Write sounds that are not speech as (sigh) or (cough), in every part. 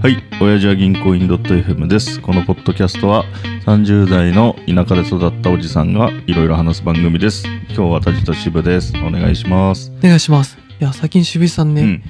はい、親父は銀行員 .fm です。このポッドキャストは30代の田舎で育ったおじさんがいろいろ話す番組です。今日は田地と渋です。お願いします。お願いします。いや、最近渋井さんね、うん。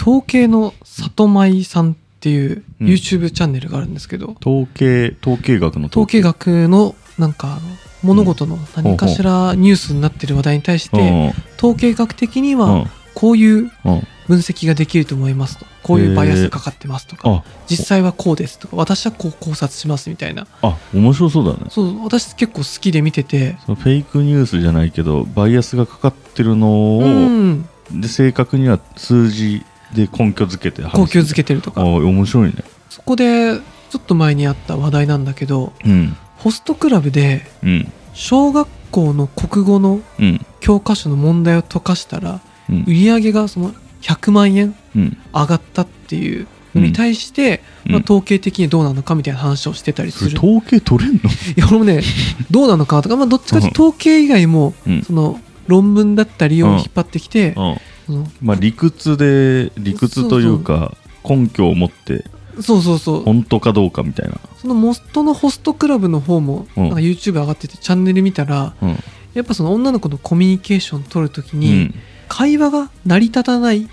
統計の里舞さんっていううん YouTube チャンネルがあるんですけど、統計、統計学の統計学のなんか物事の何かしらニュースになってる話題に対して、うん統計学的にはうんこういううん。分析ができると思いますと。こういうバイアスがかかってますとか、あ、実際はこうですとか、私はこう考察しますみたいな。あ、面白そうだね。そう、私結構好きで見てて、そのフェイクニュースじゃないけど、バイアスがかかってるのを、うん、で正確には数字で根拠づけて話す高級づけてるとあ、か。面白いね。そこで、ちょっと前にあった話題なんだけど、うん。ホストクラブでうん。小学校の国語のうん。教科書の問題を解かしたらうん売。り上げがその100万円うん。上がったっていうのに対して、うん。まあ、統計的にどうなのかみたいな話をしてたりする。統計取れんの？(laughs) いや俺もね (laughs) どうなのかとか、まあ、どっちかというと統計以外もうん。その論文だったりを引っ張ってきて、まあ理屈で理屈というか根拠を持ってそうそうそう。本当かどうかみたいな、その元のホストクラブの方もうん。なんか YouTube 上がっててチャンネル見たらうん。やっぱその女の子のコミュニケーション取るときうにん会話が成り立たない。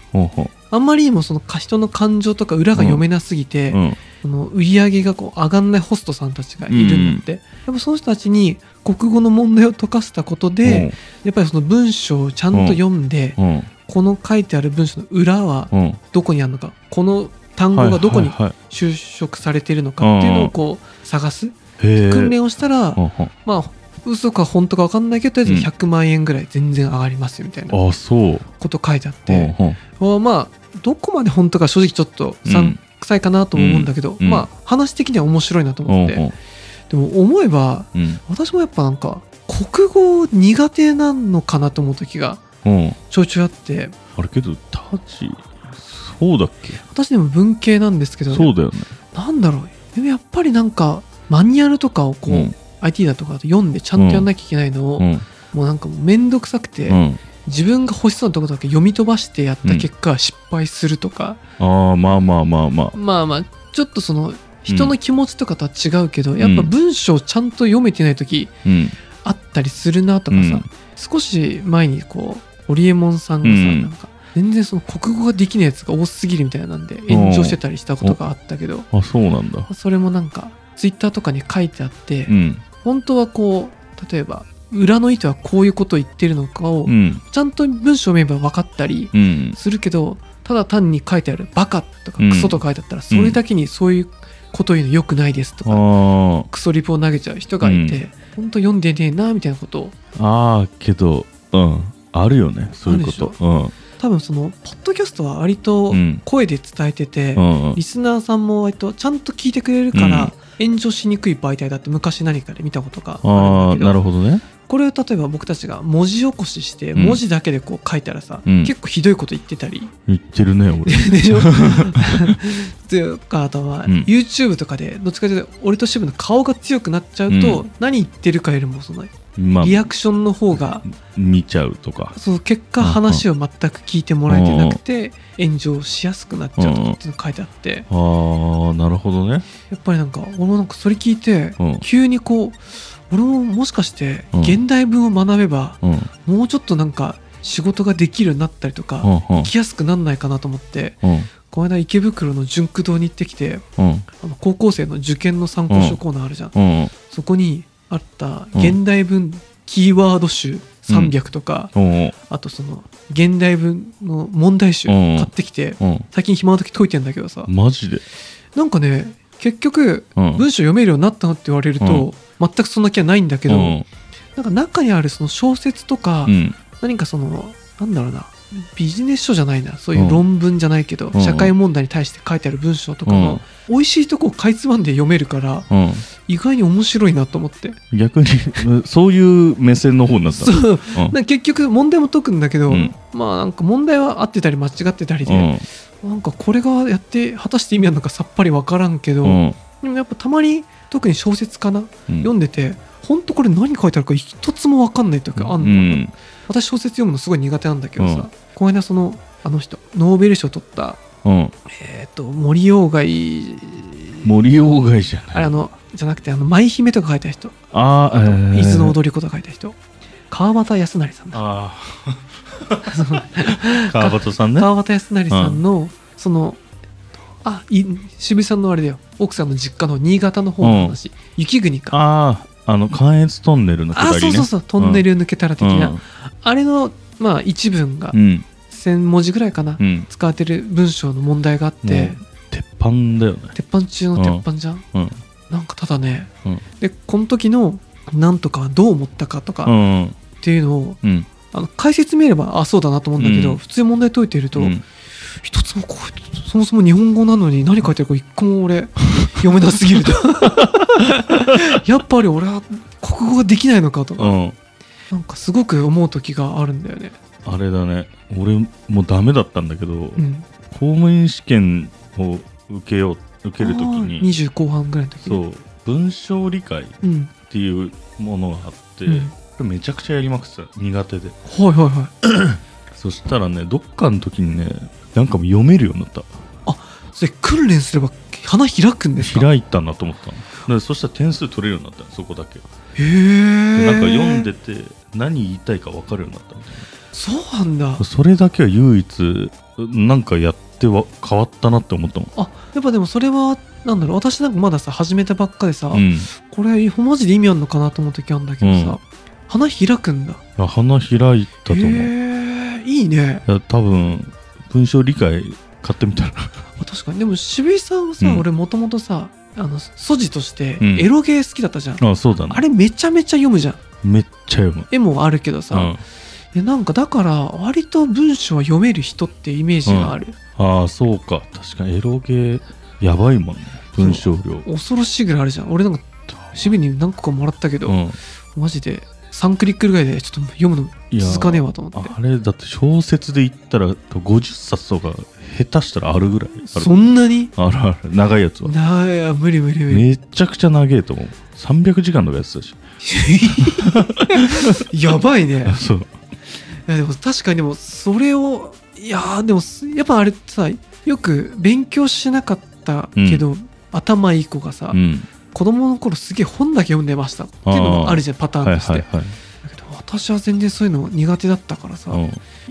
あんまりにもその人の感情とか裏が読めなすぎて、ううん。その売り上げがこう上がんないホストさんたちがいるんだって、やっぱその人たちに国語の問題を解かせたことで、やっぱりその文章をちゃんと読んで、うん。うん。この書いてある文章の裏はうん。どこにあるのかこの単語がどこに就職されているのかっていうのをこう探す。訓練をしたら、うんうん。まあ嘘か本当か分かんないけどとりあえず100万円ぐらい全然上がりますよみたいなこと書いてあっうんて、う。んまあどこまで本当か正直ちょっとうん。さんくさいかなとも思うんだけど、うん。まあ話的には面白いなとうん思って、でも思えばうん。私もやっぱなんか国語苦手なのかなと思う時がうん。ちょいちょいあって。あれけどタチそうだっけ？私でも文系なんですけどそうだよね。なんだろう。でもやっぱりなんかマニュアルとかをこう、うん IT だとかだと読んでちゃんとやんなきゃいけないのを、うん。もうなんかもうめんどくさくて、うん。自分が欲しそうなところだけ読み飛ばしてやった結果失敗するとか、ああまあまあまあまあ。まあまあちょっとその人の気持ちとかとは違うけど、ん。やっぱ文章ちゃんと読めてない時うん。あったりするなとかさ、うん。少し前にこうホリエモンさんがさ、うん。なんか全然その国語ができないやつが多すぎるみたいなんで炎上してたりしたことがあったけど、あそうなんだ。それもなんかツイッターとかに書いてあって、うん本当はこう例えば裏の意図はこういうことを言ってるのかを、うん。ちゃんと文章を見れば分かったりうん。するけどただ単に書いてある「バカ」とかうん「クソ」とか書いてあったらそれだけにそういうこと言うのよくないですとか、あクソリプを投げちゃう人がいて、本当読んでねえなみたいなことを。あああけどうん。あるよねそういうこと。うん多分そのポッドキャストは割とうん。声で伝えてて、うんうん。リスナーさんも割とちゃんと聞いてくれるから、炎上しにくい媒体だって昔何かで見たことがああるんだけど。るほどね。これを例えば僕たちが文字起こししてうん。文字だけでこう書いたらさ、うん。結構ひどいこと言ってたり。言ってるね俺。(laughs) でしょ？(laughs) っていうかあとは、うん。YouTube とかでどっちかというと俺と渋の顔が強くなっちゃうと、うん。何言ってるかよりもそのまあリアクションの方が見ちゃうとか。そう結果話を全く聞いてもらえてなくて炎上しやすくなっちゃうとかっていうの書いてあって。ああなるほどね。やっぱりなんか俺もなんかそれ聞いてうん。急にこう俺ももしかしてうん。現代文を学べばうん。もうちょっとなんか仕事ができるようになったりとかうんうん。生きやすくなんないかなと思ってうん。この間池袋の純駆堂に行ってきてうん。あの高校生の受験の参考書コーナーあるじゃん。そこにあった現代文キーワード集300とか、うん。あとその現代文の問題集うん。買ってきて、うん。最近暇な時解いてんだけどさ、マジで？なんかね結局うん。文章読めるようになったのって言われると、全くそんな気はないんだけど、うん。なんか中にあるその小説とか、うん。何かそのなんだろうなビジネス書じゃないな。そういう論文じゃないけど、うん。社会問題に対して書いてある文章とかうん。も、美味しいとこをかいつまんで読めるからうん。意外に面白いなと思って。逆にそういう目線の方になったそう。うん。結局問題も解くんだけど、うん。まあなんか問題は合ってたり間違ってたりで、うん。なんかこれがやって果たして意味あるのかさっぱり分からんけど、うん。でもやっぱたまに特に小説かな、うん。読んでて本当これ何書いてあるか一つも分かんない時あんの、うん。私小説読むのすごい苦手なんだけどさ、うんこの間そのあの人ノーベル賞取ったうん。えっ、と森鴎外。森鴎外じゃない。あれあのじゃなくてあの舞姫とか書いた人。あーあとえー。伊豆の踊り子とか書いた人。川端康成さんだ。ああ (laughs) 川端さんね。川端康成さんの、そのあい渋井さんのあれだよ。奥さんの実家の新潟の方の話、雪国か。あああの関越トンネルの下りね。あそうそうそう。トンネル抜けたら的な、うん。あれのまあ一文がうん1000文字ぐらいかな、うん。使われてる文章の問題があって、鉄板だよね。鉄板中の鉄板じゃん、うん。なんかただね、うん。でこの時のなんとかどう思ったかとかっうん。ていうのをうん。あの解説見ればあそうだなと思うんだけど、うん。普通に問題解いてると、うん。一つもこうそもそも日本語なのに何書いてるか一個も俺 (laughs) 読めなすぎると。(laughs) やっぱり俺は国語ができないのかとか、うん。なんかすごく思う時があるんだよねあれだね。俺もうダメだったんだけど、うん。公務員試験を受けよう受けるときに20後半ぐらいの時そう文章理解っうん。ていうものがあって、うん。めちゃくちゃやりまくってた苦手で。はいはいはい。(clears throat) そしたらねどっかの時にねなんかもう読めるようになった。それ訓練すれば花開くんですか？開いたなと思ったの。でそしたら点数取れるようになったのそこだけ。へえんか読んでて何言いたいか分かるようになったみたいそうなんだ。なそれだけは唯一なんかやっては変わったなって思ったもん。あやっぱでもそれはなんだろう。私なんかまださ始めたばっかでさ、うん。これマジで意味あるのかなと思う時あるんだけどさ、うん。花開くんだ。あ花開いたと思う。いへえいいね。や多分文章理解買ってみたら。(laughs) あ確かに。でも渋井さんはさ、うん。俺もともとさあの素地としてうん。エロゲー好きだったじゃん、あそうだね。あれめちゃめちゃ読むじゃんめっちゃ読む。絵もあるけどさ、うん。いやなんかだから割と文章は読める人ってイメージがある、ああそうか。確かに。エロゲーやばいもんね。文章量。恐ろしいぐらいあるじゃん。俺なんか渋谷に何個かもらったけど、うん。マジで3クリックぐらいでちょっと読むの続かねえわと思って。あれだって小説で言ったら50冊とか下手したらあるぐらいそんなに？あるある。長いやつは。なあい。や無理無理無理。めちゃくちゃ長えと思う300時間とかやってたし。(laughs) やばいね。そう。いやでも確かにでもそれをいやーでもすやっぱあれってさよく勉強しなかったけど、頭いい子がさ、うん。子供の頃すげえ本だけ読んでましたっていうのがあるじゃんパターはいンとして、はいはいだけど私は全然そういうの苦手だったからさ、うん。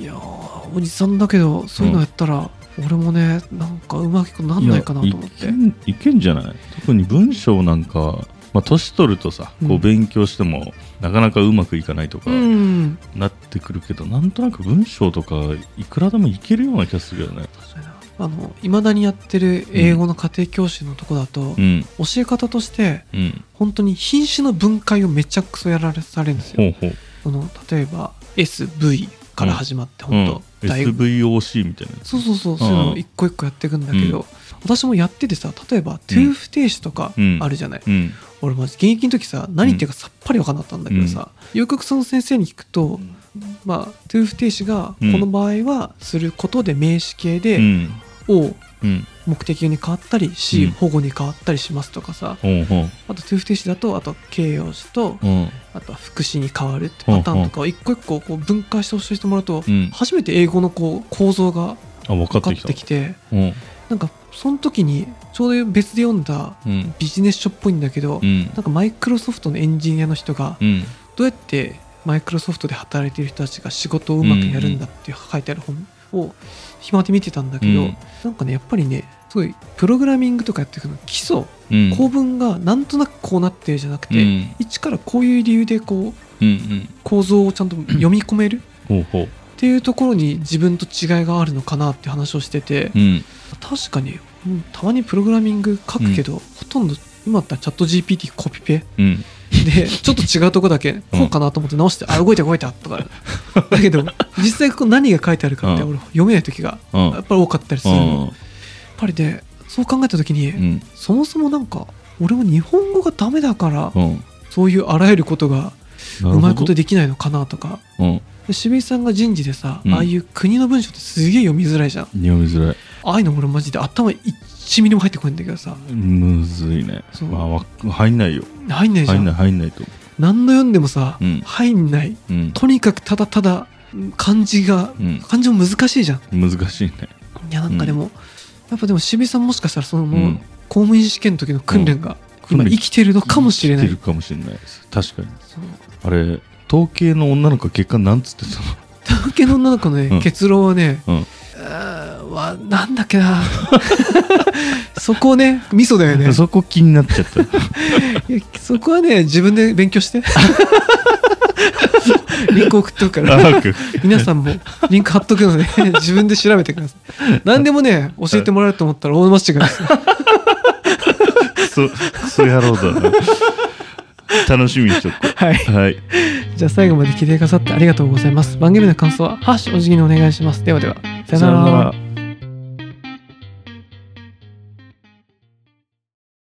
いやーおじさんだけどそういうのやったら、俺もねなんかうまくなんないかなと思って。いやいけんいけんじゃない？特に文章なんかまあ年取るとさこううん。勉強してもなかなかうまくいかないとかうん。なってくるけど、なんとなく文章とかいくらでもいけるような気がするよね。あの未だにやってる英語の家庭教師のとこだと、うん。教え方としてうん。本当に品種の分解をめちゃくそやらされるんですよ。ほの例えば SV から始まって本当、うん、大 SVOC みたいなそうそうそう。そういうのを一個一個やっていくんだけど、うん私もやっててさ例えばトゥー不定詞とかうん。あるじゃない、うん。俺マジ現役の時さ何言ってるかさっぱり分かんなかったんだけどさ、よくその先生に聞くと、まあトゥー不定詞がこの場合はすることで名詞形で、うん。をうん。目的に変わったりし、うん。保護に変わったりしますとかさ。ほうほう。あとトゥー不定詞だとあと形容詞とうん。あとは副詞に変わるってパターンとかを一個一個こう分解して教えてもらうと、うん。初めて英語のこう構造があ分かってきてうん。なんかその時にちょうど別で読んだうん。ビジネス書っぽいんだけど、うん。なんかマイクロソフトのエンジニアの人がうん。どうやってマイクロソフトで働いている人たちが仕事をうまくやるんだって書いてある本を暇で見てたんだけど、うん。なんかねやっぱりねすごいプログラミングとかやっていくの基礎うん。構文がなんとなくこうなってるじゃなくて、うん。一からこういう理由でこううんうん。構造をちゃんと読み込めるっていうところに自分と違いがあるのかなって話をしてて、うん。確かに、うんたまにプログラミング書くけど、ほとんど今だったらチャット GPT コピペ。うん。でちょっと違うとこだけこうかなと思って直して、あ動いた動いたとか。だけど実際ここ何が書いてあるかってうん。俺読めない時がうん。やっぱり多かったりする。の、やっぱりでそう考えた時に、うん。そもそもなんか俺も日本語がダメだから、うん。そういうあらゆることがうまいことできないのかなとか。渋井さんが人事でさ、うん。ああいう国の文章ってすげえ読みづらいじゃん。読みづらいああいうの俺マジで頭1ミリも入ってこないんだけどさ。むずいね。そう。まあわ入んないよ。入んないじゃん。入んない入んないと。何度読んでもさ、うん。入んない。うん。とにかくただただ漢字がうん。漢字も難しいじゃん。難しいね。いやなんかでも、やっぱでも渋井さんもしかしたらその、うん。公務員試験の時の訓練が今生きてるのかもしれない、生きてるかもしれないです。確かに。あれ統計の女の子は結果なんつってた東京の女の子のね、うん。結論はね、はなんだっけな。(laughs) そこねミソだよね。う (laughs) んそこ気になっちゃった。(laughs) そこはね自分で勉強して。リンク送っとくから。皆さんもリンク貼っとくので自分で調べてください。何でもね教えてもらえると思ったら大間違いですよクソクソ野郎だな楽しみにしとこはい、うはい。じゃあ最後まで聞いてくださってありがとうございます。番組の感想は「ハッシュお辞儀にお願いします。ではではさよなら